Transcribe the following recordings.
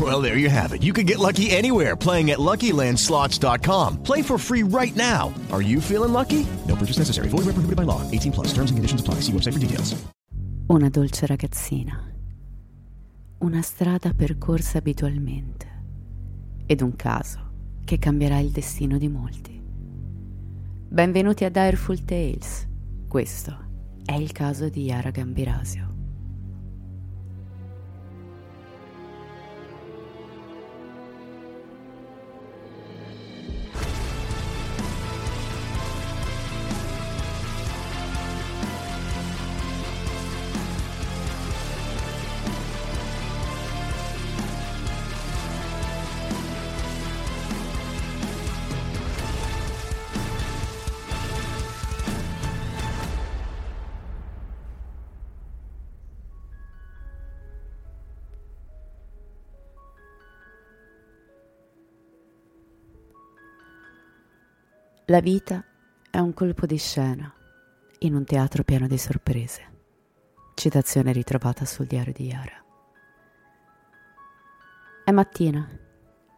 Well, there you have it. You can get lucky anywhere playing at LuckyLandSlots.com. Play for free right now. Are you feeling lucky? No purchase necessary. Void where prohibited by law. 18 plus. Terms and conditions apply. See website for details. Una dolce ragazzina. Una strada percorsa abitualmente. Ed un caso che cambierà il destino di molti. Benvenuti a Direful Tales. Questo è il caso di Yara Gambirasio. La vita è un colpo di scena in un teatro pieno di sorprese. Citazione ritrovata sul diario di Yara. È mattina,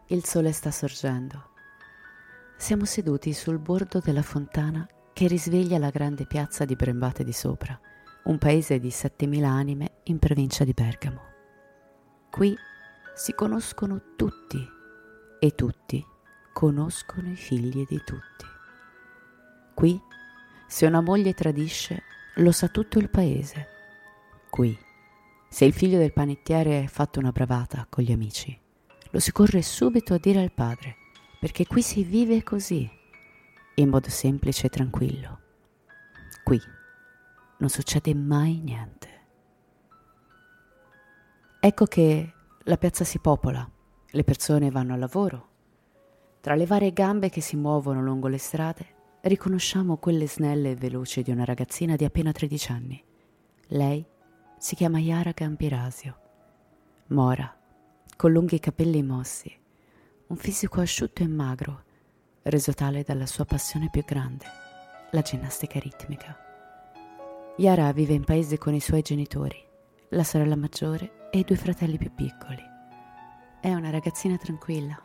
il sole sta sorgendo. Siamo seduti sul bordo della fontana che risveglia la grande piazza di Brembate di Sopra, un paese di 7.000 anime in provincia di Bergamo. Qui si conoscono tutti e tutti conoscono i figli di tutti. Qui, se una moglie tradisce, lo sa tutto il paese. Qui, se il figlio del panettiere ha fatto una bravata con gli amici, lo si corre subito a dire al padre, perché qui si vive così, in modo semplice e tranquillo. Qui non succede mai niente. Ecco che la piazza si popola, le persone vanno al lavoro. Tra le varie gambe che si muovono lungo le strade, riconosciamo quelle snelle e veloci di una ragazzina di appena 13 anni. Lei si chiama Yara Gambirasio. Mora, con lunghi capelli mossi, un fisico asciutto e magro, reso tale dalla sua passione più grande, la ginnastica ritmica. Yara vive in paese con i suoi genitori, la sorella maggiore e i due fratelli più piccoli. È una ragazzina tranquilla,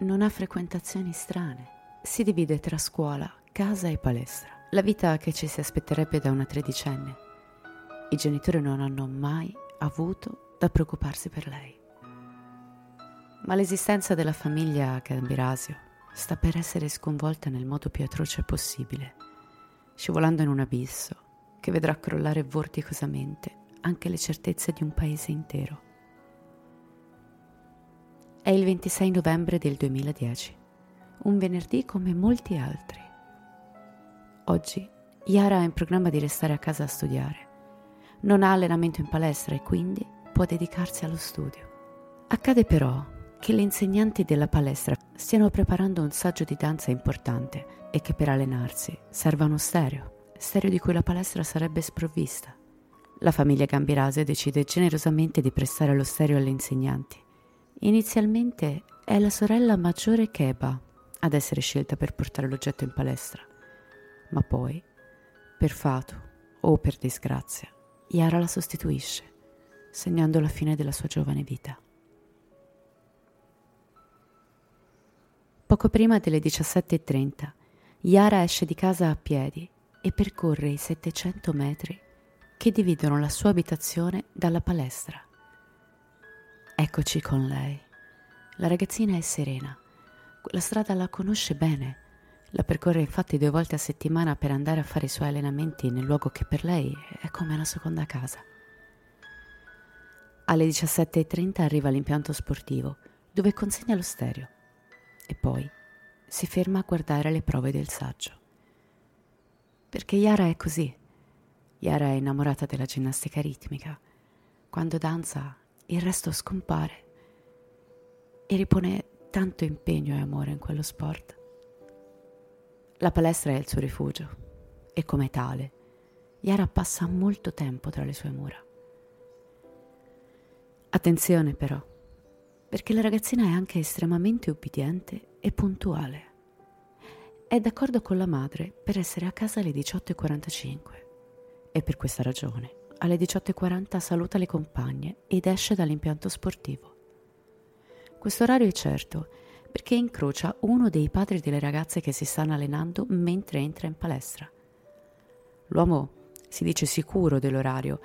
non ha frequentazioni strane, si divide tra scuola, casa e palestra. La vita che ci si aspetterebbe da una tredicenne. I genitori non hanno mai avuto da preoccuparsi per lei. Ma l'esistenza della famiglia Gambirasio sta per essere sconvolta nel modo più atroce possibile, scivolando in un abisso che vedrà crollare vorticosamente anche le certezze di un paese intero. È il 26 novembre del 2010, un venerdì come molti altri. Oggi Yara ha in programma di restare a casa a studiare. Non ha allenamento in palestra e quindi può dedicarsi allo studio. Accade però che le insegnanti della palestra stiano preparando un saggio di danza importante e che per allenarsi serva uno stereo, stereo di cui la palestra sarebbe sprovvista. La famiglia Gambirasio decide generosamente di prestare lo stereo alle insegnanti. Inizialmente è la sorella maggiore Keba ad essere scelta per portare l'oggetto in palestra, ma poi, per fato o per disgrazia, Yara la sostituisce, segnando la fine della sua giovane vita. Poco prima delle 17.30, Yara esce di casa a piedi e percorre i 700 metri che dividono la sua abitazione dalla palestra. Eccoci con lei. La ragazzina è serena. La strada la conosce bene. La percorre infatti due volte a settimana per andare a fare i suoi allenamenti nel luogo che per lei è come una seconda casa. Alle 17.30 arriva all'impianto sportivo, dove consegna lo stereo. E poi si ferma a guardare le prove del saggio. Perché Yara è così. Yara è innamorata della ginnastica ritmica. Quando danza, il resto scompare e ripone tanto impegno e amore in quello sport. La palestra è il suo rifugio e come tale, Yara passa molto tempo tra le sue mura. Attenzione però, perché la ragazzina è anche estremamente ubbidiente e puntuale. È d'accordo con la madre per essere a casa alle 18.45 e per questa ragione alle 18.40 saluta le compagne ed esce dall'impianto sportivo. Questo orario è certo perché incrocia uno dei padri delle ragazze che si stanno allenando mentre entra in palestra. L'uomo si dice sicuro dell'orario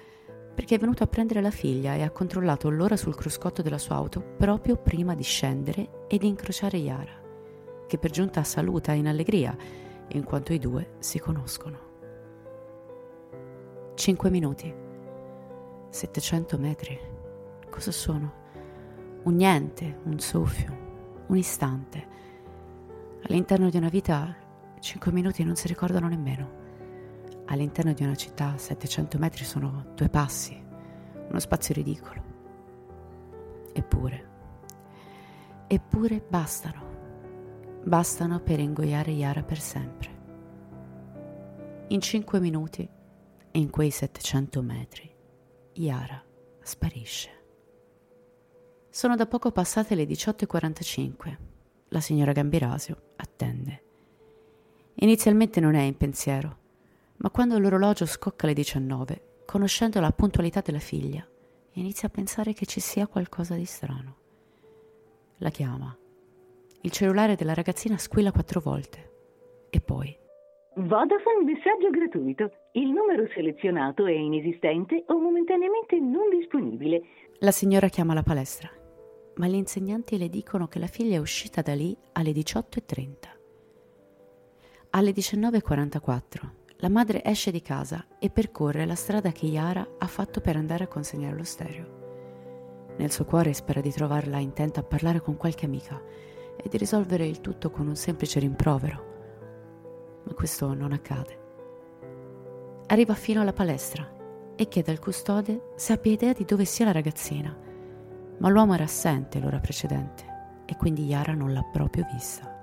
perché è venuto a prendere la figlia e ha controllato l'ora sul cruscotto della sua auto proprio prima di scendere e di incrociare Yara, che per giunta saluta in allegria, in quanto i due si conoscono. 5 minuti. 700 metri. Cosa sono? Un niente, un soffio, un istante. All'interno di una vita 5 minuti non si ricordano nemmeno. All'interno di una città 700 metri sono due passi, uno spazio ridicolo. Eppure, eppure bastano. Bastano per ingoiare Yara per sempre. In 5 minuti in quei 700 metri Yara sparisce. Sono da poco passate le 18.45. La signora Gambirasio attende. Inizialmente non è in pensiero, ma quando l'orologio scocca le 19, conoscendo la puntualità della figlia, inizia a pensare che ci sia qualcosa di strano. La chiama. Il cellulare della ragazzina squilla quattro volte. E poi Vodafone messaggio gratuito. Il numero selezionato è inesistente o momentaneamente non disponibile. La signora chiama la palestra, ma gli insegnanti le dicono che la figlia è uscita da lì alle 18.30. Alle 19.44 la madre esce di casa e percorre la strada che Yara ha fatto per andare a consegnare lo stereo. Nel suo cuore spera di trovarla intenta a parlare con qualche amica e di risolvere il tutto con un semplice rimprovero ma questo non accade. Arriva fino alla palestra e chiede al custode se abbia idea di dove sia la ragazzina, ma l'uomo era assente l'ora precedente e quindi Yara non l'ha proprio vista.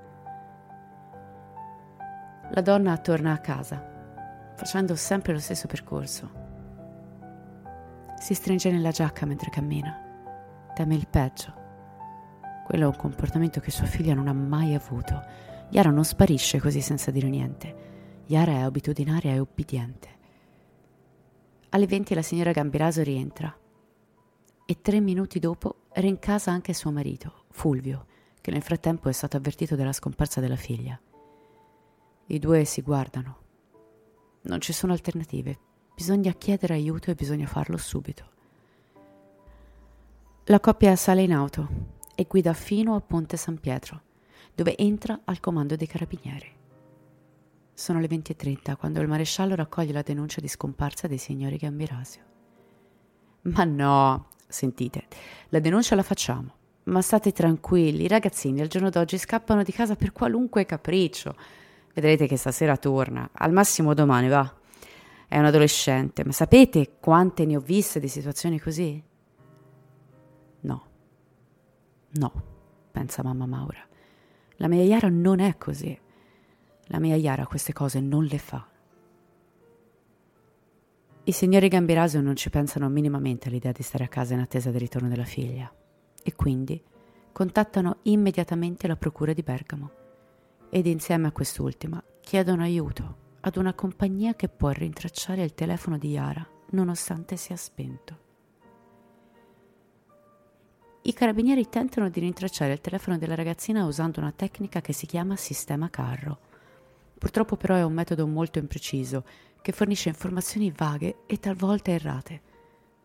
La donna torna a casa, facendo sempre lo stesso percorso. Si stringe nella giacca mentre cammina, teme il peggio. Quello è un comportamento che sua figlia non ha mai avuto Yara non sparisce così senza dire niente. Yara è abitudinaria e obbediente. Alle 20 la signora Gambiraso rientra e tre minuti dopo rincasa anche suo marito, Fulvio, che nel frattempo è stato avvertito della scomparsa della figlia. I due si guardano. Non ci sono alternative. Bisogna chiedere aiuto e bisogna farlo subito. La coppia sale in auto e guida fino a Ponte San Pietro dove entra al comando dei carabinieri. Sono le 20.30 quando il maresciallo raccoglie la denuncia di scomparsa dei signori Gambirasio. Ma no, sentite, la denuncia la facciamo, ma state tranquilli, i ragazzini al giorno d'oggi scappano di casa per qualunque capriccio. Vedrete che stasera torna, al massimo domani va. È un adolescente, ma sapete quante ne ho viste di situazioni così? No, no, pensa mamma Maura. La mia Yara non è così. La mia Yara queste cose non le fa. I signori Gambirasio non ci pensano minimamente all'idea di stare a casa in attesa del ritorno della figlia e quindi contattano immediatamente la procura di Bergamo ed insieme a quest'ultima chiedono aiuto ad una compagnia che può rintracciare il telefono di Yara nonostante sia spento. I carabinieri tentano di rintracciare il telefono della ragazzina usando una tecnica che si chiama sistema carro. Purtroppo però è un metodo molto impreciso che fornisce informazioni vaghe e talvolta errate,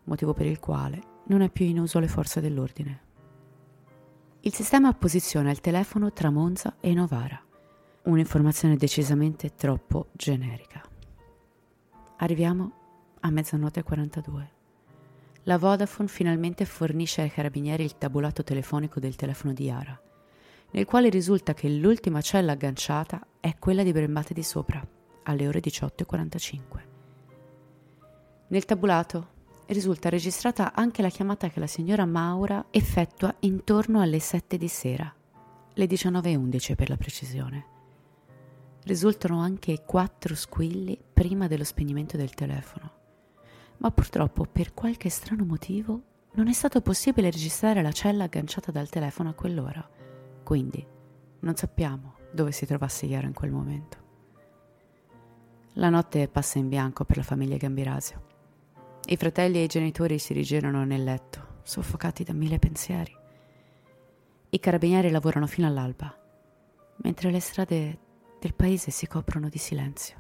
motivo per il quale non è più in uso alle forze dell'ordine. Il sistema posiziona il telefono tra Monza e Novara, un'informazione decisamente troppo generica. Arriviamo a mezzanotte 42 la Vodafone finalmente fornisce ai carabinieri il tabulato telefonico del telefono di Yara, nel quale risulta che l'ultima cella agganciata è quella di Brembate di sopra, alle ore 18.45. Nel tabulato risulta registrata anche la chiamata che la signora Maura effettua intorno alle 7 di sera, le 19.11 per la precisione. Risultano anche quattro squilli prima dello spegnimento del telefono ma purtroppo per qualche strano motivo non è stato possibile registrare la cella agganciata dal telefono a quell'ora. Quindi non sappiamo dove si trovasse Yara in quel momento. La notte passa in bianco per la famiglia Gambirasio. I fratelli e i genitori si rigirano nel letto, soffocati da mille pensieri. I carabinieri lavorano fino all'alba, mentre le strade del paese si coprono di silenzio.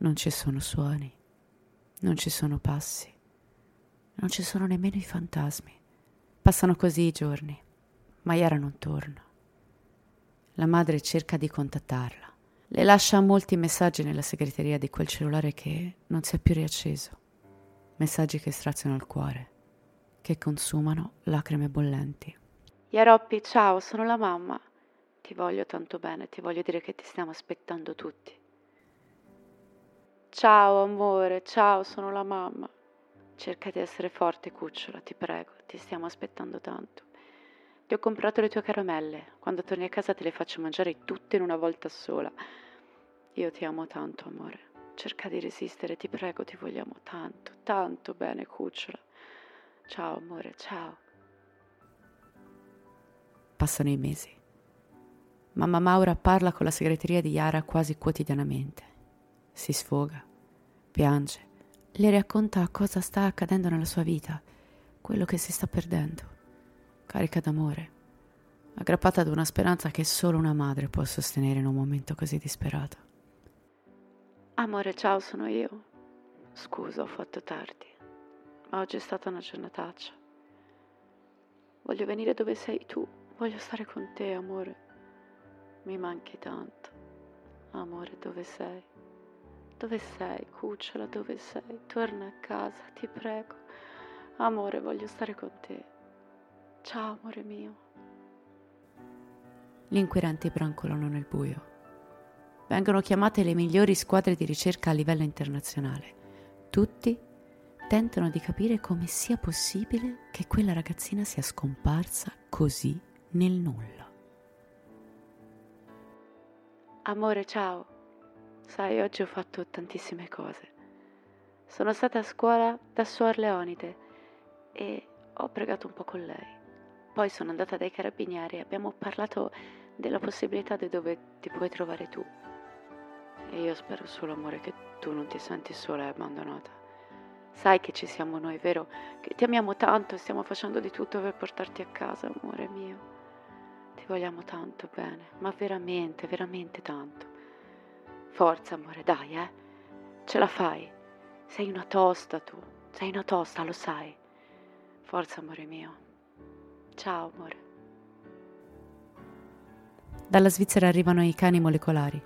Non ci sono suoni, non ci sono passi, non ci sono nemmeno i fantasmi. Passano così i giorni, ma Yara non torna. La madre cerca di contattarla. Le lascia molti messaggi nella segreteria di quel cellulare che non si è più riacceso. Messaggi che straziano il cuore, che consumano lacrime bollenti. Yaroppi, ciao, sono la mamma. Ti voglio tanto bene, ti voglio dire che ti stiamo aspettando tutti. Ciao amore, ciao, sono la mamma. Cerca di essere forte, cucciola, ti prego, ti stiamo aspettando tanto. Ti ho comprato le tue caramelle, quando torni a casa te le faccio mangiare tutte in una volta sola. Io ti amo tanto, amore. Cerca di resistere, ti prego, ti vogliamo tanto, tanto bene, cucciola. Ciao amore, ciao. Passano i mesi. Mamma Maura parla con la segreteria di Yara quasi quotidianamente si sfoga, piange, le racconta cosa sta accadendo nella sua vita, quello che si sta perdendo, carica d'amore, aggrappata ad una speranza che solo una madre può sostenere in un momento così disperato. Amore, ciao, sono io. Scusa, ho fatto tardi, ma oggi è stata una giornataccia. Voglio venire dove sei tu, voglio stare con te, amore. Mi manchi tanto. Amore, dove sei? Dove sei, cucciola, dove sei? Torna a casa, ti prego. Amore, voglio stare con te. Ciao, amore mio. Gli inquirenti brancolano nel buio. Vengono chiamate le migliori squadre di ricerca a livello internazionale. Tutti tentano di capire come sia possibile che quella ragazzina sia scomparsa così nel nulla. Amore, ciao. Sai, oggi ho fatto tantissime cose. Sono stata a scuola da Suor Leonide e ho pregato un po' con lei. Poi sono andata dai carabinieri e abbiamo parlato della possibilità di dove ti puoi trovare tu. E io spero solo, amore, che tu non ti senti sola e abbandonata. Sai che ci siamo noi, vero? Che ti amiamo tanto e stiamo facendo di tutto per portarti a casa, amore mio. Ti vogliamo tanto bene, ma veramente, veramente tanto. Forza, amore, dai, eh. Ce la fai. Sei una tosta tu. Sei una tosta, lo sai. Forza, amore mio. Ciao, amore. Dalla Svizzera arrivano i cani molecolari,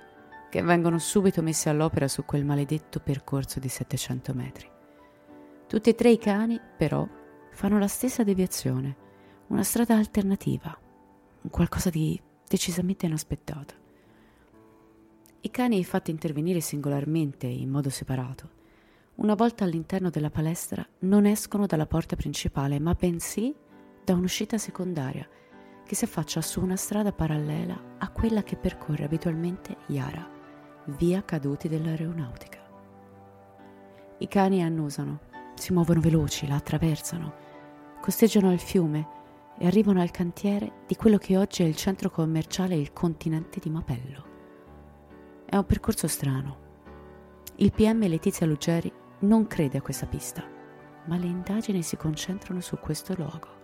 che vengono subito messi all'opera su quel maledetto percorso di 700 metri. Tutti e tre i cani, però, fanno la stessa deviazione, una strada alternativa, qualcosa di decisamente inaspettato. I cani fatti intervenire singolarmente in modo separato, una volta all'interno della palestra, non escono dalla porta principale, ma bensì da un'uscita secondaria che si affaccia su una strada parallela a quella che percorre abitualmente Yara, via caduti dell'aeronautica. I cani annusano, si muovono veloci, la attraversano, costeggiano il fiume e arrivano al cantiere di quello che oggi è il centro commerciale Il Continente di Mapello. È un percorso strano. Il PM Letizia Luggeri non crede a questa pista, ma le indagini si concentrano su questo luogo.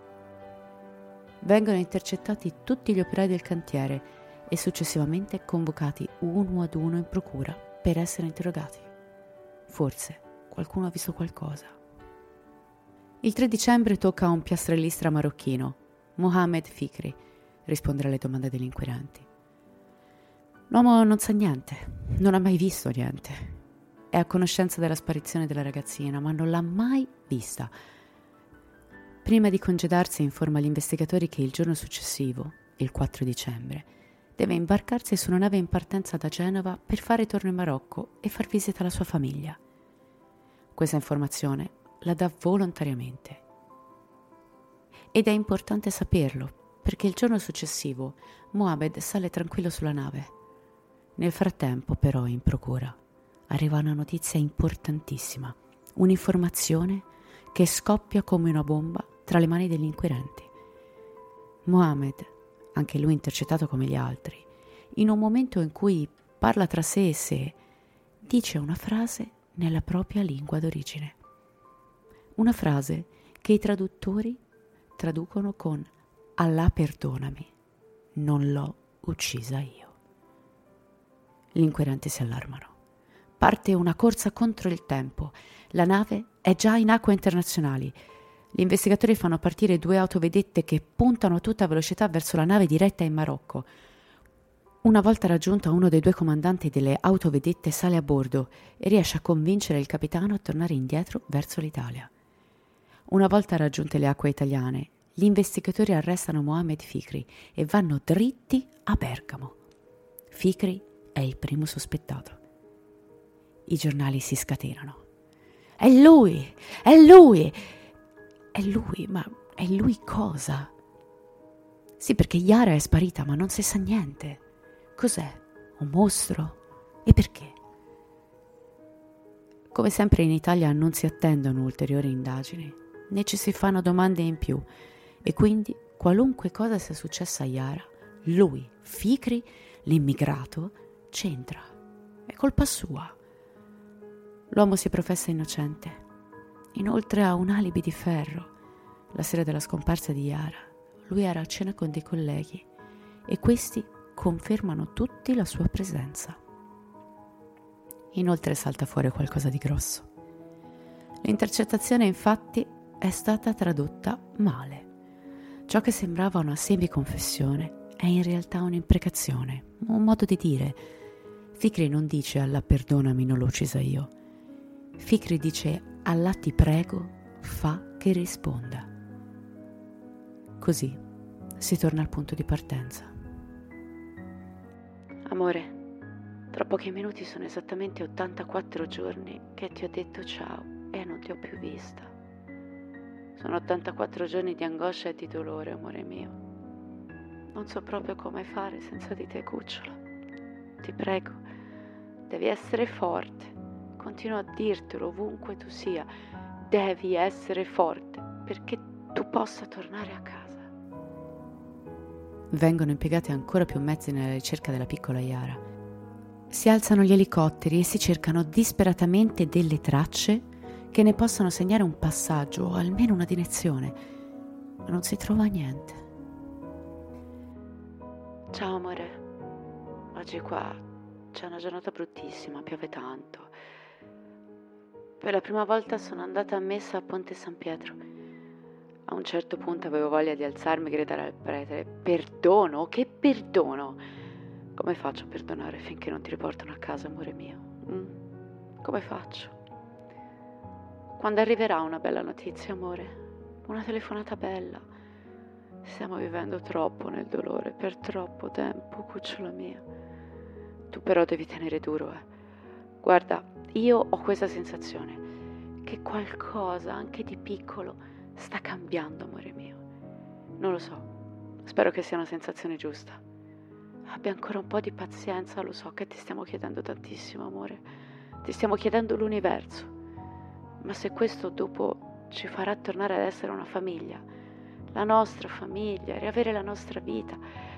Vengono intercettati tutti gli operai del cantiere e successivamente convocati uno ad uno in procura per essere interrogati. Forse qualcuno ha visto qualcosa. Il 3 dicembre tocca a un piastrellista marocchino, Mohamed Fikri, rispondere alle domande degli inquirenti. L'uomo non sa niente, non ha mai visto niente. È a conoscenza della sparizione della ragazzina, ma non l'ha mai vista. Prima di congedarsi informa gli investigatori che il giorno successivo, il 4 dicembre, deve imbarcarsi su una nave in partenza da Genova per fare ritorno in Marocco e far visita alla sua famiglia. Questa informazione la dà volontariamente. Ed è importante saperlo, perché il giorno successivo Mohamed sale tranquillo sulla nave. Nel frattempo, però, in procura arriva una notizia importantissima, un'informazione che scoppia come una bomba tra le mani degli inquirenti. Mohamed anche lui intercettato come gli altri, in un momento in cui parla tra sé e sé, dice una frase nella propria lingua d'origine. Una frase che i traduttori traducono con Allah perdonami, non l'ho uccisa io. Gli inquirenti si allarmano. Parte una corsa contro il tempo. La nave è già in acque internazionali. Gli investigatori fanno partire due autovedette che puntano a tutta velocità verso la nave diretta in Marocco. Una volta raggiunta uno dei due comandanti delle autovedette sale a bordo e riesce a convincere il capitano a tornare indietro verso l'Italia. Una volta raggiunte le acque italiane, gli investigatori arrestano Mohamed Fikri e vanno dritti a Bergamo. Fikri è il primo sospettato. I giornali si scatenano. È lui! È lui! È lui, ma è lui cosa? Sì, perché Yara è sparita, ma non si sa niente. Cos'è? Un mostro? E perché? Come sempre in Italia non si attendono ulteriori indagini, né ci si fanno domande in più, e quindi qualunque cosa sia successa a Yara, lui, Fikri, l'immigrato, c'entra. È colpa sua. L'uomo si professa innocente Inoltre ha un alibi di ferro. La sera della scomparsa di Yara, lui era a cena con dei colleghi e questi confermano tutti la sua presenza. Inoltre salta fuori qualcosa di grosso. L'intercettazione infatti è stata tradotta male. Ciò che sembrava una semi-confessione è in realtà un'imprecazione, un modo di dire. Fikri non dice alla perdonami non l'ho uccisa io. Fikri dice Allah ti prego, fa che risponda. Così si torna al punto di partenza. Amore, tra pochi minuti sono esattamente 84 giorni che ti ho detto ciao e non ti ho più vista. Sono 84 giorni di angoscia e di dolore, amore mio. Non so proprio come fare senza di te, cucciola. Ti prego, devi essere forte continuo a dirtelo ovunque tu sia, devi essere forte perché tu possa tornare a casa. Vengono impiegati ancora più mezzi nella ricerca della piccola Yara. Si alzano gli elicotteri e si cercano disperatamente delle tracce che ne possano segnare un passaggio o almeno una direzione, non si trova niente. Ciao amore, oggi qua c'è una giornata bruttissima, piove tanto. Per la prima volta sono andata a messa a Ponte San Pietro. A un certo punto avevo voglia di alzarmi e gridare al prete: Perdono? Che perdono? Come faccio a perdonare finché non ti riportano a casa, amore mio? Mm? Come faccio? Quando arriverà una bella notizia, amore? Una telefonata bella. Stiamo vivendo troppo nel dolore, per troppo tempo, cucciola mia. Tu però devi tenere duro, eh. Guarda, io ho questa sensazione che qualcosa, anche di piccolo, sta cambiando, amore mio. Non lo so, spero che sia una sensazione giusta. Abbia ancora un po' di pazienza, lo so che ti stiamo chiedendo tantissimo, amore. Ti stiamo chiedendo l'universo. Ma se questo dopo ci farà tornare ad essere una famiglia, la nostra famiglia, riavere la nostra vita,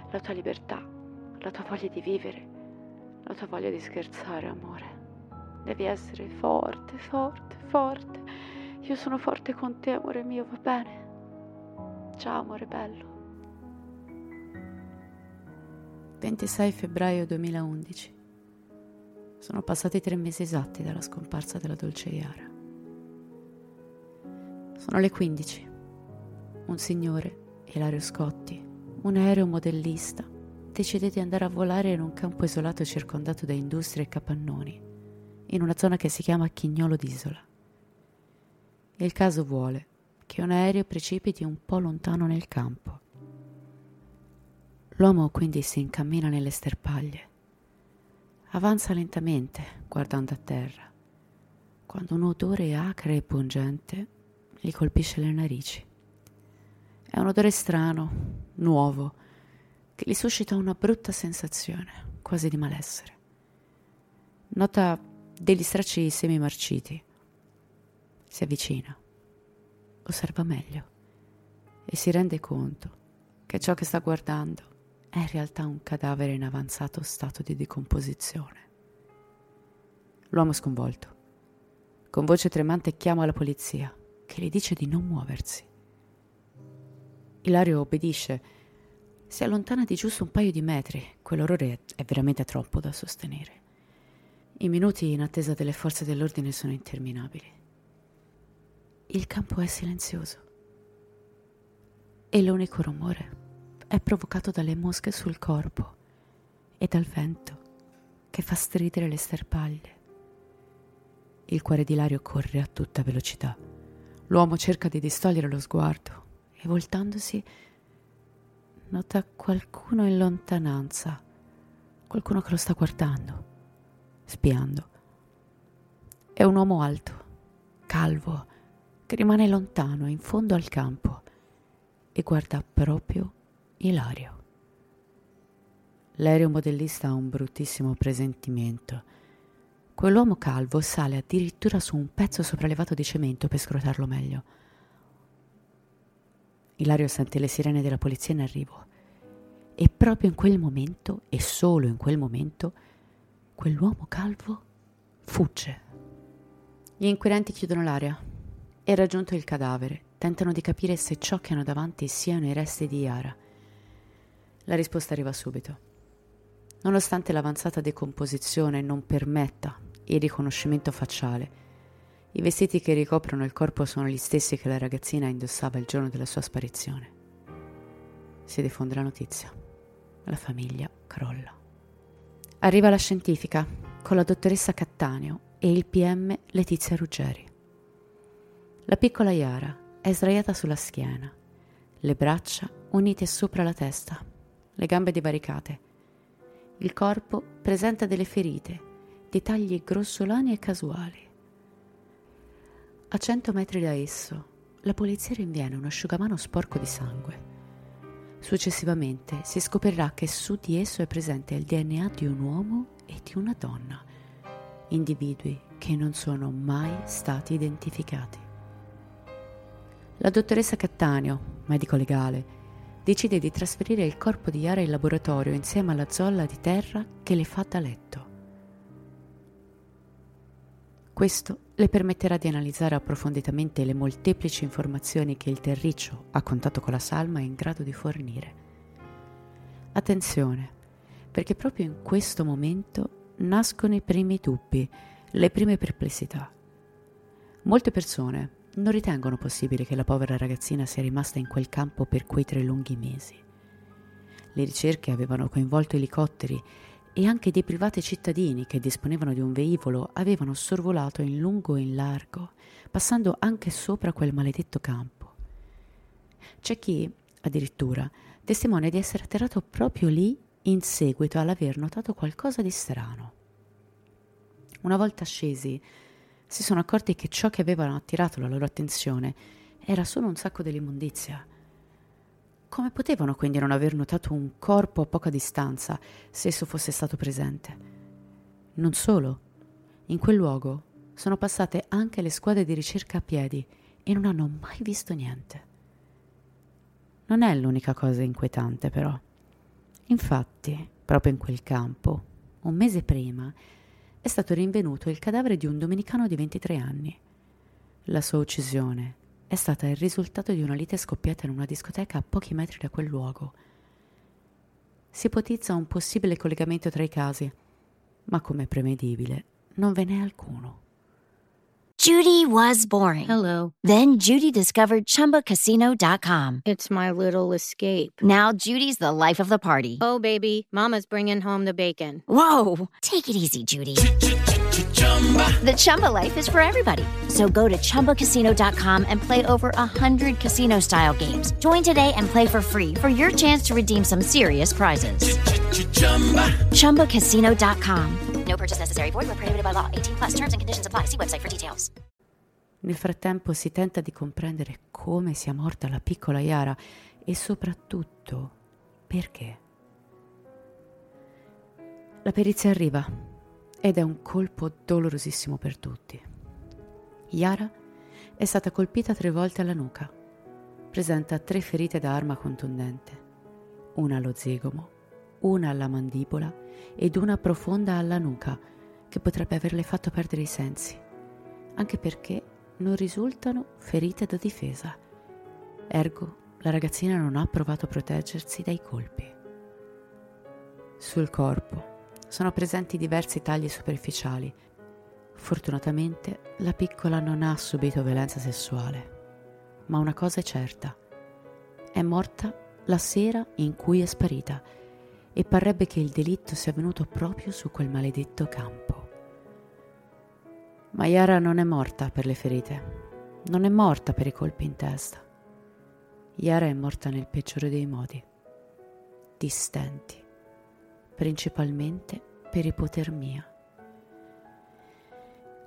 la tua libertà, la tua voglia di vivere, la tua voglia di scherzare, amore. Devi essere forte, forte, forte. Io sono forte con te, amore mio, va bene? Ciao, amore bello. 26 febbraio 2011. Sono passati tre mesi esatti dalla scomparsa della dolce Iara. Sono le 15. Un signore, Ilario Scotti, un aereo modellista, decide di andare a volare in un campo isolato circondato da industrie e capannoni, in una zona che si chiama Chignolo d'Isola. Il caso vuole che un aereo precipiti un po' lontano nel campo. L'uomo quindi si incammina nelle sterpaglie. Avanza lentamente, guardando a terra, quando un odore acre e pungente gli colpisce le narici. È un odore strano, nuovo, che gli suscita una brutta sensazione, quasi di malessere. Nota degli stracci semi-marciti. Si avvicina, osserva meglio e si rende conto che ciò che sta guardando è in realtà un cadavere in avanzato stato di decomposizione. L'uomo sconvolto. Con voce tremante chiama la polizia, che gli dice di non muoversi. Ilario obbedisce. Si allontana di giusto un paio di metri. Quell'orrore è veramente troppo da sostenere. I minuti in attesa delle forze dell'ordine sono interminabili. Il campo è silenzioso. E l'unico rumore è provocato dalle mosche sul corpo e dal vento che fa stridere le sterpaglie. Il cuore di Lario corre a tutta velocità. L'uomo cerca di distogliere lo sguardo e voltandosi nota qualcuno in lontananza, qualcuno che lo sta guardando, spiando. È un uomo alto, calvo, che rimane lontano in fondo al campo e guarda proprio Ilario. L'aereo modellista ha un bruttissimo presentimento. Quell'uomo calvo sale addirittura su un pezzo sopraelevato di cemento per scrutarlo meglio. Ilario sente le sirene della polizia in arrivo e proprio in quel momento, e solo in quel momento, quell'uomo calvo fugge. Gli inquirenti chiudono l'area e raggiunto il cadavere tentano di capire se ciò che hanno davanti siano i resti di Yara. La risposta arriva subito. Nonostante l'avanzata decomposizione non permetta il riconoscimento facciale, i vestiti che ricoprono il corpo sono gli stessi che la ragazzina indossava il giorno della sua sparizione. Si diffonde la notizia. La famiglia crolla. Arriva la scientifica con la dottoressa Cattaneo e il PM Letizia Ruggeri. La piccola Iara è sdraiata sulla schiena, le braccia unite sopra la testa le gambe divaricate. Il corpo presenta delle ferite, dei tagli grossolani e casuali. A cento metri da esso, la polizia rinviene un asciugamano sporco di sangue. Successivamente si scoprirà che su di esso è presente il DNA di un uomo e di una donna, individui che non sono mai stati identificati. La dottoressa Cattaneo, medico legale, decide di trasferire il corpo di Yara in laboratorio insieme alla zolla di terra che le fa da letto. Questo le permetterà di analizzare approfonditamente le molteplici informazioni che il terriccio a contatto con la salma è in grado di fornire. Attenzione, perché proprio in questo momento nascono i primi dubbi, le prime perplessità. Molte persone, non ritengono possibile che la povera ragazzina sia rimasta in quel campo per quei tre lunghi mesi. Le ricerche avevano coinvolto elicotteri e anche dei privati cittadini che disponevano di un veicolo avevano sorvolato in lungo e in largo, passando anche sopra quel maledetto campo. C'è chi, addirittura, testimonia di essere atterrato proprio lì in seguito all'aver notato qualcosa di strano. Una volta scesi, si sono accorti che ciò che avevano attirato la loro attenzione era solo un sacco dell'immondizia. Come potevano quindi non aver notato un corpo a poca distanza se esso fosse stato presente? Non solo, in quel luogo sono passate anche le squadre di ricerca a piedi e non hanno mai visto niente. Non è l'unica cosa inquietante, però. Infatti, proprio in quel campo, un mese prima, è stato rinvenuto il cadavere di un domenicano di 23 anni. La sua uccisione è stata il risultato di una lite scoppiata in una discoteca a pochi metri da quel luogo. Si ipotizza un possibile collegamento tra i casi, ma come prevedibile non ve n'è alcuno. Judy was boring. Hello. Then Judy discovered ChumbaCasino.com. It's my little escape. Now Judy's the life of the party. Oh, baby, Mama's bringing home the bacon. Whoa! Take it easy, Judy. The Chumba life is for everybody. So go to ChumbaCasino.com and play over 100 casino style games. Join today and play for free for your chance to redeem some serious prizes. ChumbaCasino.com. No purchase necessary. Void where prohibited by law. 18 plus terms and conditions apply. See website for details. Nel frattempo si tenta di comprendere come sia morta la piccola Yara e soprattutto perché. La perizia arriva ed è un colpo dolorosissimo per tutti. Yara è stata colpita tre volte alla nuca. Presenta tre ferite da arma contundente, una allo zigomo, una alla mandibola ed una profonda alla nuca che potrebbe averle fatto perdere i sensi, anche perché non risultano ferite da difesa. Ergo, la ragazzina non ha provato a proteggersi dai colpi. Sul corpo sono presenti diversi tagli superficiali. Fortunatamente la piccola non ha subito violenza sessuale, ma una cosa è certa. È morta la sera in cui è sparita e parrebbe che il delitto sia avvenuto proprio su quel maledetto campo. Ma Yara non è morta per le ferite, non è morta per i colpi in testa. Yara è morta nel peggiore dei modi, di stenti, principalmente per ipotermia.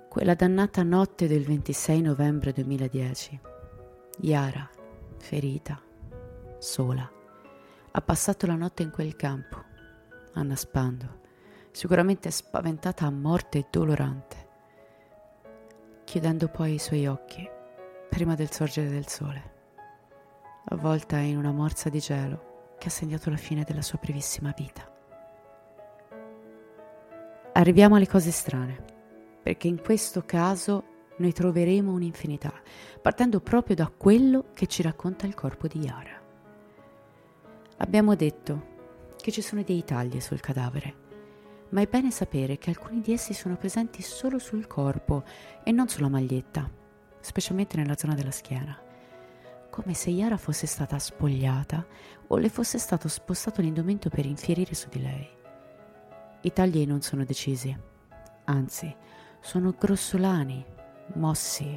Quella dannata notte del 26 novembre 2010, Yara, ferita, sola, ha passato la notte in quel campo, annaspando, sicuramente spaventata a morte e dolorante, chiudendo poi i suoi occhi prima del sorgere del sole, avvolta in una morsa di gelo che ha segnato la fine della sua brevissima vita. Arriviamo alle cose strane, perché in questo caso noi troveremo un'infinità, partendo proprio da quello che ci racconta il corpo di Yara. Abbiamo detto che ci sono dei tagli sul cadavere, ma è bene sapere che alcuni di essi sono presenti solo sul corpo e non sulla maglietta, specialmente nella zona della schiena, come se Yara fosse stata spogliata o le fosse stato spostato l'indumento per infierire su di lei. I tagli non sono decisi, anzi, sono grossolani, mossi,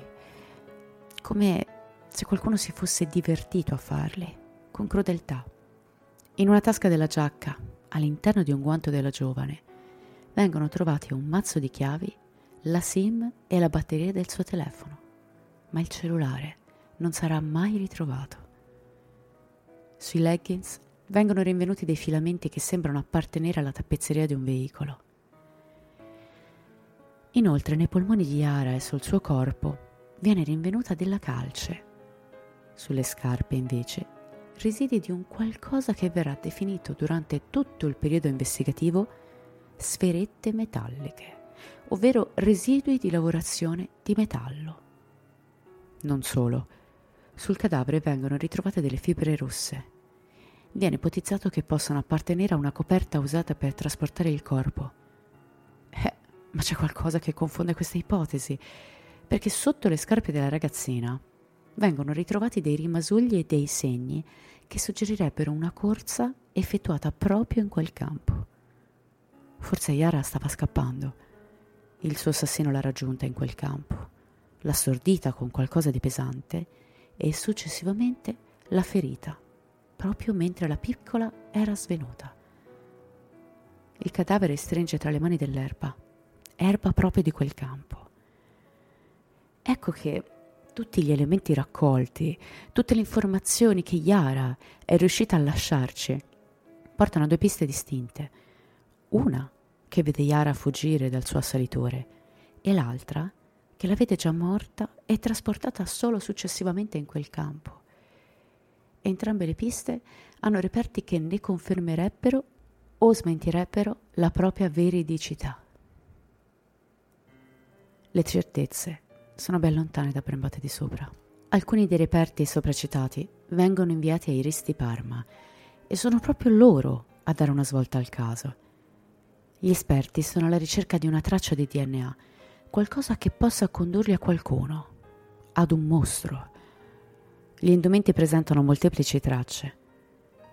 come se qualcuno si fosse divertito a farli, con crudeltà. In una tasca della giacca, all'interno di un guanto della giovane, vengono trovati un mazzo di chiavi, la SIM e la batteria del suo telefono, ma il cellulare non sarà mai ritrovato. Sui leggings vengono rinvenuti dei filamenti che sembrano appartenere alla tappezzeria di un veicolo. Inoltre nei polmoni di Yara e sul suo corpo viene rinvenuta della calce. Sulle scarpe invece residui di un qualcosa che verrà definito durante tutto il periodo investigativo sferette metalliche, ovvero residui di lavorazione di metallo. Non solo, sul cadavere vengono ritrovate delle fibre rosse. Viene ipotizzato che possano appartenere a una coperta usata per trasportare il corpo. Eh, ma c'è qualcosa che confonde questa ipotesi, perché sotto le scarpe della ragazzina vengono ritrovati dei rimasugli e dei segni che suggerirebbero una corsa effettuata proprio in quel campo. Forse Yara stava scappando. Il suo assassino l'ha raggiunta in quel campo, l'ha stordita con qualcosa di pesante e successivamente l'ha ferita, proprio mentre la piccola era svenuta. Il cadavere stringe tra le mani dell'erba, erba proprio di quel campo. Ecco che tutti gli elementi raccolti, tutte le informazioni che Yara è riuscita a lasciarci, portano a due piste distinte. Una che vede Yara fuggire dal suo assalitore e l'altra che la vede già morta e trasportata solo successivamente in quel campo. Entrambe le piste hanno reperti che ne confermerebbero o smentirebbero la propria veridicità. Le certezze sono ben lontane da Brembate di Sopra. Alcuni dei reperti sopracitati vengono inviati ai RIS di Parma e sono proprio loro a dare una svolta al caso. Gli esperti sono alla ricerca di una traccia di DNA, qualcosa che possa condurli a qualcuno, ad un mostro. Gli indumenti presentano molteplici tracce,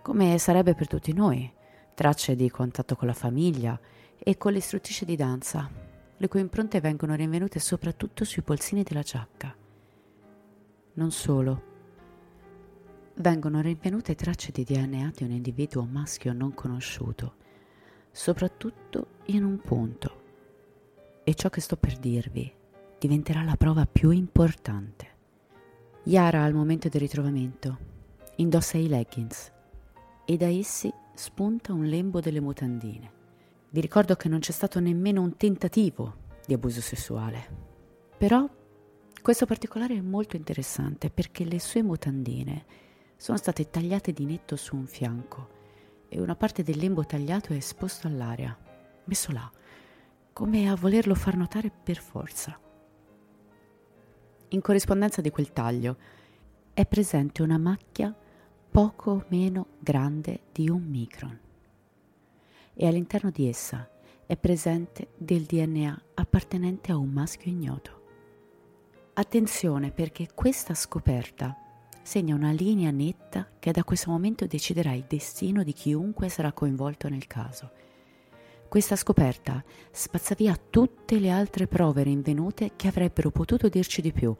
come sarebbe per tutti noi, tracce di contatto con la famiglia e con l'istruttrice di danza, le cui impronte vengono rinvenute soprattutto sui polsini della giacca. Non solo. Vengono rinvenute tracce di DNA di un individuo maschio non conosciuto, soprattutto in un punto. E ciò che sto per dirvi diventerà la prova più importante. Yara al momento del ritrovamento indossa i leggings e da essi spunta un lembo delle mutandine. Vi ricordo che non c'è stato nemmeno un tentativo di abuso sessuale. Però questo particolare è molto interessante perché le sue mutandine sono state tagliate di netto su un fianco e una parte del lembo tagliato è esposto all'aria, messo là, come a volerlo far notare per forza. In corrispondenza di quel taglio è presente una macchia poco meno grande di un micron e all'interno di essa è presente del DNA appartenente a un maschio ignoto. Attenzione perché questa scoperta segna una linea netta che da questo momento deciderà il destino di chiunque sarà coinvolto nel caso. Questa scoperta spazza via tutte le altre prove rinvenute che avrebbero potuto dirci di più.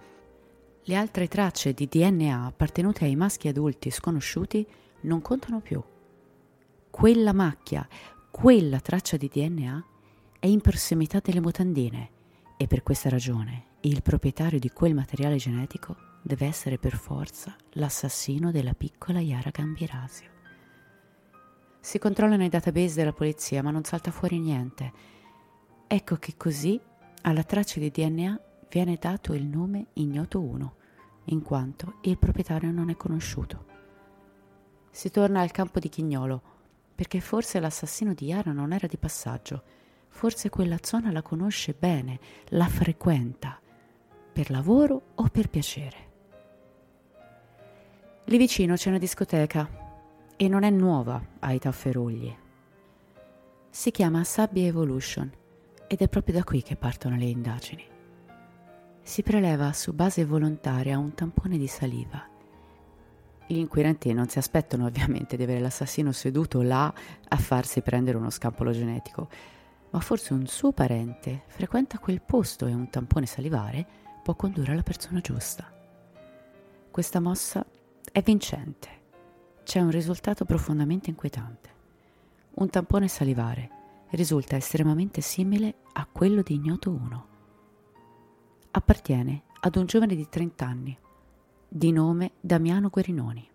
Le altre tracce di DNA appartenute ai maschi adulti sconosciuti non contano più. Quella macchia, quella traccia di DNA è in prossimità delle mutandine e per questa ragione il proprietario di quel materiale genetico deve essere per forza l'assassino della piccola Yara Gambirasio. Si controllano i database della polizia, ma non salta fuori niente. Ecco che così alla traccia di DNA viene dato il nome Ignoto 1, in quanto il proprietario non è conosciuto. Si torna al campo di Chignolo, perché forse l'assassino di Yara non era di passaggio, forse quella zona la conosce bene, la frequenta per lavoro o per piacere. Lì vicino c'è una discoteca e non è nuova ai Tafferugli. Si chiama Sabbia Evolution ed è proprio da qui che partono le indagini. Si preleva su base volontaria un tampone di saliva. Gli inquirenti non si aspettano ovviamente di avere l'assassino seduto là a farsi prendere uno scampolo genetico, ma forse un suo parente frequenta quel posto e un tampone salivare può condurre alla persona giusta. Questa mossa è vincente. C'è un risultato profondamente inquietante. Un tampone salivare risulta estremamente simile a quello di Ignoto 1. Appartiene ad un giovane di 30 anni, di nome Damiano Guerinoni.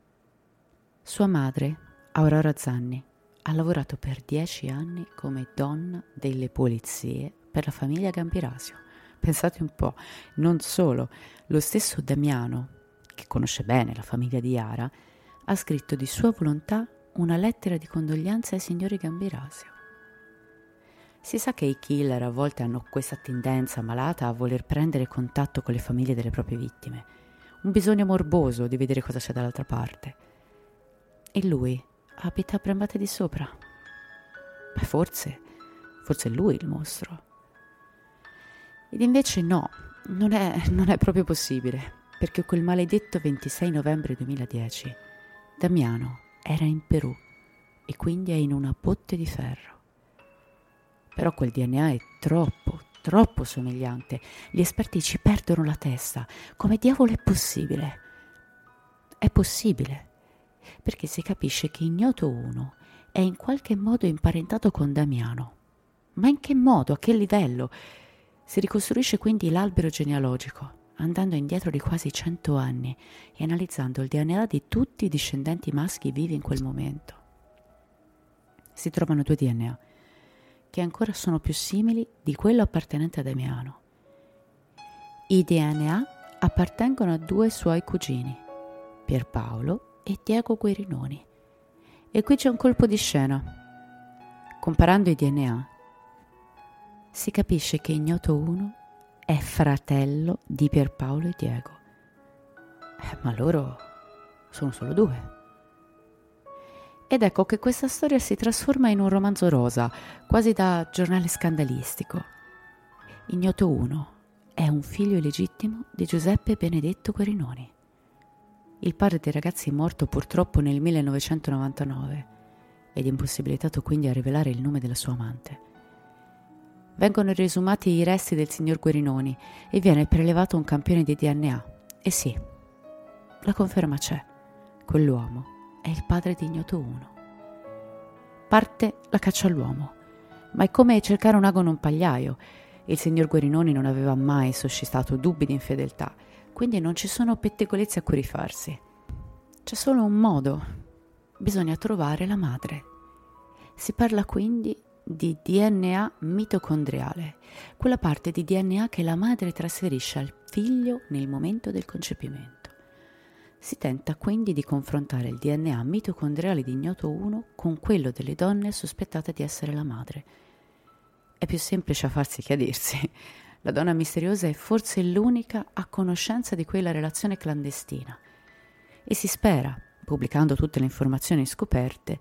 Sua madre, Aurora Zanni, ha lavorato per 10 anni come donna delle polizie per la famiglia Gambirasio Pensate un po', non solo, lo stesso Damiano, che conosce bene la famiglia di Yara, ha scritto di sua volontà una lettera di condoglianza ai signori Gambirasio. Si sa che i killer a volte hanno questa tendenza malata a voler prendere contatto con le famiglie delle proprie vittime, un bisogno morboso di vedere cosa c'è dall'altra parte. E lui abita a Brembate di sopra. Beh, forse, forse è lui il mostro. Ed invece no, non è, non è proprio possibile, perché quel maledetto 26 novembre 2010 Damiano era in Perù e quindi è in una botte di ferro. Però quel DNA è troppo, troppo somigliante. Gli esperti ci perdono la testa. Come diavolo è possibile? È possibile, perché si capisce che Ignoto 1 è in qualche modo imparentato con Damiano. Ma in che modo? A che livello? Si ricostruisce quindi l'albero genealogico, andando indietro di quasi cento anni e analizzando il DNA di tutti i discendenti maschi vivi in quel momento. Si trovano due DNA, che ancora sono più simili di quello appartenente a Damiano. I DNA appartengono a due suoi cugini, Pierpaolo e Diego Guerinoni. E qui c'è un colpo di scena. Comparando i DNA, si capisce che Ignoto 1 è fratello di Pierpaolo e Diego. Eh, ma loro sono solo due. Ed ecco che questa storia si trasforma in un romanzo rosa, quasi da giornale scandalistico. Ignoto 1 è un figlio illegittimo di Giuseppe Benedetto Guerinoni. Il padre dei ragazzi è morto purtroppo nel 1999 ed impossibilitato quindi a rivelare il nome della sua amante. Vengono riesumati i resti del signor Guerinoni e viene prelevato un campione di DNA. E sì, la conferma c'è. Quell'uomo è il padre di Ignoto 1. Parte la caccia all'uomo, ma è come cercare un ago in un pagliaio. Il signor Guerinoni non aveva mai suscitato dubbi di infedeltà, quindi non ci sono pettegolezzi a cui rifarsi. C'è solo un modo. Bisogna trovare la madre. Si parla quindi di DNA mitocondriale, quella parte di DNA che la madre trasferisce al figlio nel momento del concepimento. Si tenta quindi di confrontare il DNA mitocondriale di ignoto 1 con quello delle donne sospettate di essere la madre. È più semplice a farsi che. La donna misteriosa è forse l'unica a conoscenza di quella relazione clandestina e si spera, pubblicando tutte le informazioni scoperte,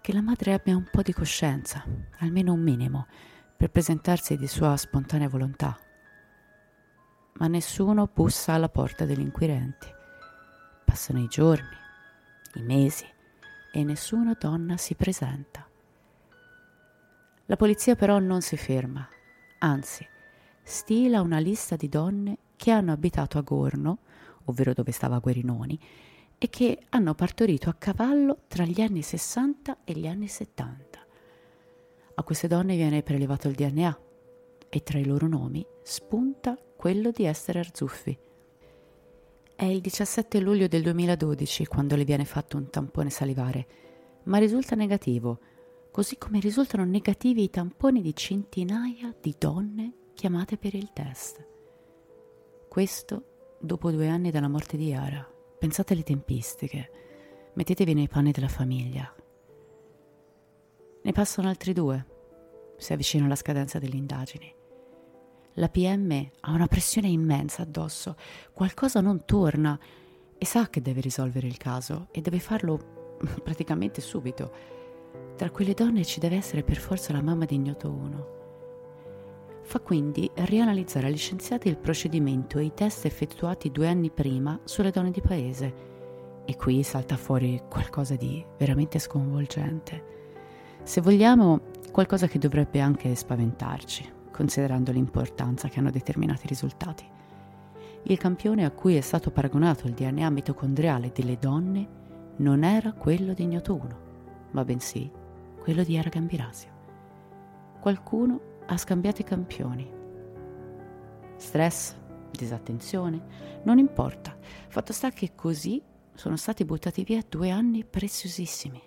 che la madre abbia un po' di coscienza, almeno un minimo, per presentarsi di sua spontanea volontà. Ma nessuno bussa alla porta degli inquirenti. Passano i giorni, i mesi e nessuna donna si presenta. La polizia però non si ferma, anzi, stila una lista di donne che hanno abitato a Gorno, ovvero dove stava Guerinoni, e che hanno partorito a cavallo tra gli anni 60 e gli anni 70. A queste donne viene prelevato il DNA e tra i loro nomi spunta quello di Esther Arzuffi è il 17 luglio del 2012 quando le viene fatto un tampone salivare, ma risulta negativo, così come risultano negativi i tamponi di centinaia di donne chiamate per il test. Questo dopo due anni dalla morte di Yara. Pensate alle tempistiche, mettetevi nei panni della famiglia. Ne passano altri due, si avvicina la scadenza delle indagini. La PM ha una pressione immensa addosso, qualcosa non torna e sa che deve risolvere il caso e deve farlo praticamente subito. Tra quelle donne ci deve essere per forza la mamma di Ignoto 1. Fa quindi rianalizzare agli scienziati il procedimento e i test effettuati due anni prima sulle donne di paese. E qui salta fuori qualcosa di veramente sconvolgente. Se vogliamo, qualcosa che dovrebbe anche spaventarci considerando l'importanza che hanno determinati risultati. Il campione a cui è stato paragonato il DNA mitocondriale delle donne non era quello di Ignoto 1, ma bensì quello di Era Gambirasio. Qualcuno ha scambiato i campioni. Stress, disattenzione, non importa. Fatto sta che così sono stati buttati via due anni preziosissimi.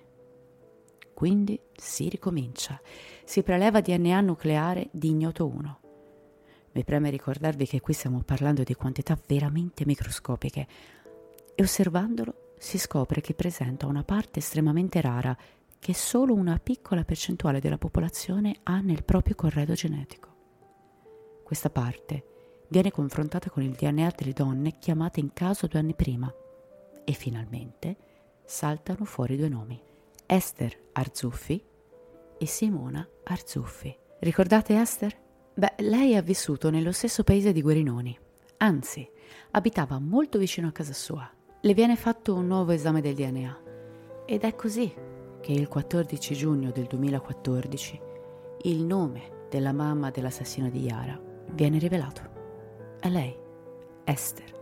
Quindi si ricomincia. Si preleva DNA nucleare di ignoto 1. Mi preme ricordarvi che qui stiamo parlando di quantità veramente microscopiche e osservandolo si scopre che presenta una parte estremamente rara che solo una piccola percentuale della popolazione ha nel proprio corredo genetico. Questa parte viene confrontata con il DNA delle donne chiamate in caso due anni prima e finalmente saltano fuori due nomi. Esther Arzuffi e Simona Arzuffi. Ricordate Esther? Beh, lei ha vissuto nello stesso paese di Guerinoni, anzi, abitava molto vicino a casa sua. Le viene fatto un nuovo esame del DNA ed è così che il 14 giugno del 2014 il nome della mamma dell'assassino di Yara viene rivelato. È lei, Esther.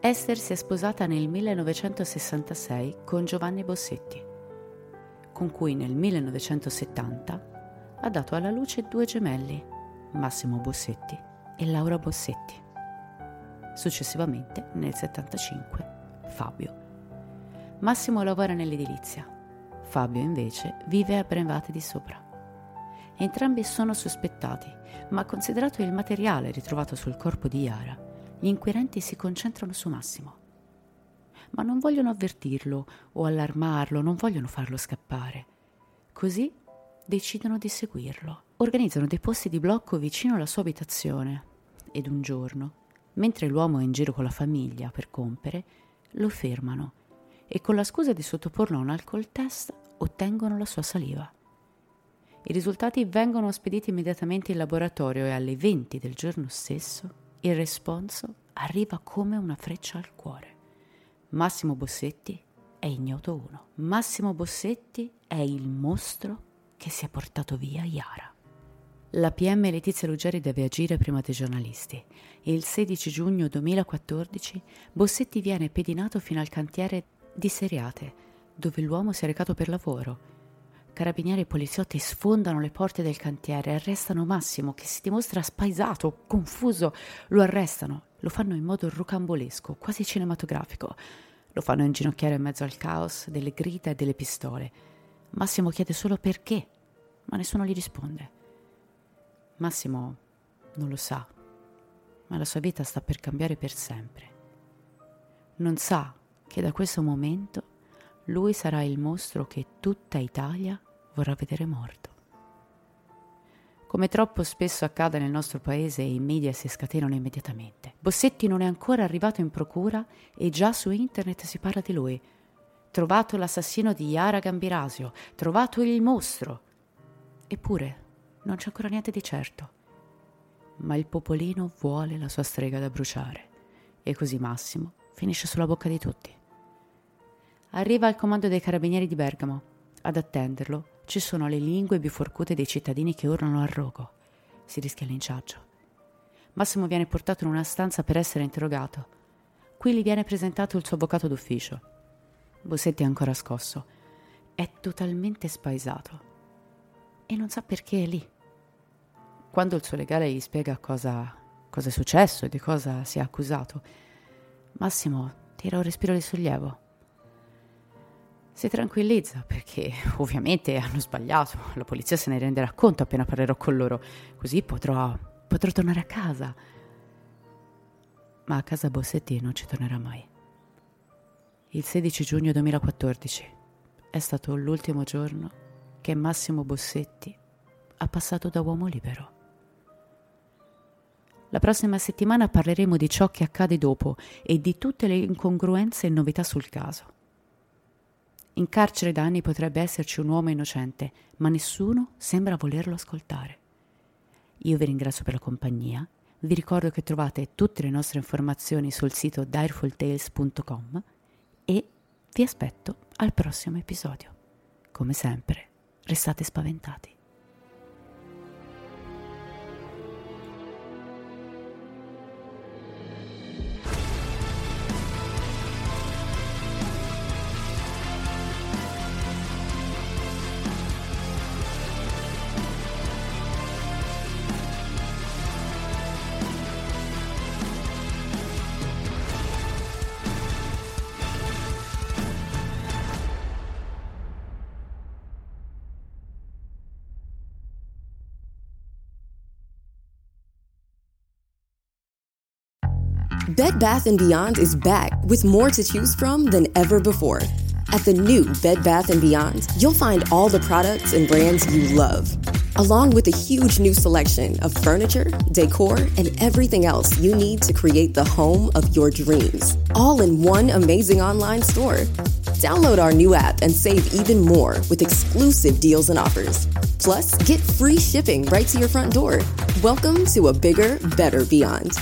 Esther si è sposata nel 1966 con Giovanni Bossetti con cui nel 1970 ha dato alla luce due gemelli, Massimo Bossetti e Laura Bossetti. Successivamente, nel 1975, Fabio. Massimo lavora nell'edilizia, Fabio invece vive a Brevate di Sopra. Entrambi sono sospettati, ma considerato il materiale ritrovato sul corpo di Yara, gli inquirenti si concentrano su Massimo. Ma non vogliono avvertirlo o allarmarlo, non vogliono farlo scappare. Così decidono di seguirlo. Organizzano dei posti di blocco vicino alla sua abitazione ed un giorno, mentre l'uomo è in giro con la famiglia per compere, lo fermano e con la scusa di sottoporlo a un alcol test ottengono la sua saliva. I risultati vengono spediti immediatamente in laboratorio e alle 20 del giorno stesso il responso arriva come una freccia al cuore. Massimo Bossetti è ignoto uno. Massimo Bossetti è il mostro che si è portato via Iara. La PM Letizia Ruggeri deve agire prima dei giornalisti il 16 giugno 2014 Bossetti viene pedinato fino al cantiere di Seriate, dove l'uomo si è recato per lavoro Carabinieri e poliziotti sfondano le porte del cantiere, arrestano Massimo che si dimostra spaesato, confuso, lo arrestano, lo fanno in modo rocambolesco, quasi cinematografico. Lo fanno inginocchiare in mezzo al caos delle grida e delle pistole. Massimo chiede solo perché, ma nessuno gli risponde. Massimo non lo sa, ma la sua vita sta per cambiare per sempre. Non sa che da questo momento lui sarà il mostro che tutta Italia vorrà vedere morto. Come troppo spesso accade nel nostro paese, i media si scatenano immediatamente. Bossetti non è ancora arrivato in procura e già su internet si parla di lui. Trovato l'assassino di Yara Gambirasio, trovato il mostro. Eppure non c'è ancora niente di certo. Ma il popolino vuole la sua strega da bruciare e così Massimo finisce sulla bocca di tutti. Arriva al comando dei carabinieri di Bergamo. Ad attenderlo ci sono le lingue biforcute dei cittadini che urlano al rogo. Si rischia linciaggio. Massimo viene portato in una stanza per essere interrogato. Qui gli viene presentato il suo avvocato d'ufficio. Bossetti è ancora scosso. È totalmente spaesato. E non sa perché è lì. Quando il suo legale gli spiega cosa, cosa è successo e di cosa si è accusato, Massimo tira un respiro di sollievo si tranquillizza perché ovviamente hanno sbagliato, la polizia se ne renderà conto appena parlerò con loro, così potrò, potrò tornare a casa. Ma a casa Bossetti non ci tornerà mai. Il 16 giugno 2014 è stato l'ultimo giorno che Massimo Bossetti ha passato da uomo libero. La prossima settimana parleremo di ciò che accade dopo e di tutte le incongruenze e novità sul caso. In carcere da anni potrebbe esserci un uomo innocente, ma nessuno sembra volerlo ascoltare. Io vi ringrazio per la compagnia, vi ricordo che trovate tutte le nostre informazioni sul sito direfultales.com e vi aspetto al prossimo episodio. Come sempre, restate spaventati. Bed Bath & Beyond is back with more to choose from than ever before. At the new Bed Bath & Beyond, you'll find all the products and brands you love, along with a huge new selection of furniture, decor, and everything else you need to create the home of your dreams, all in one amazing online store. Download our new app and save even more with exclusive deals and offers. Plus, get free shipping right to your front door. Welcome to a bigger, better beyond.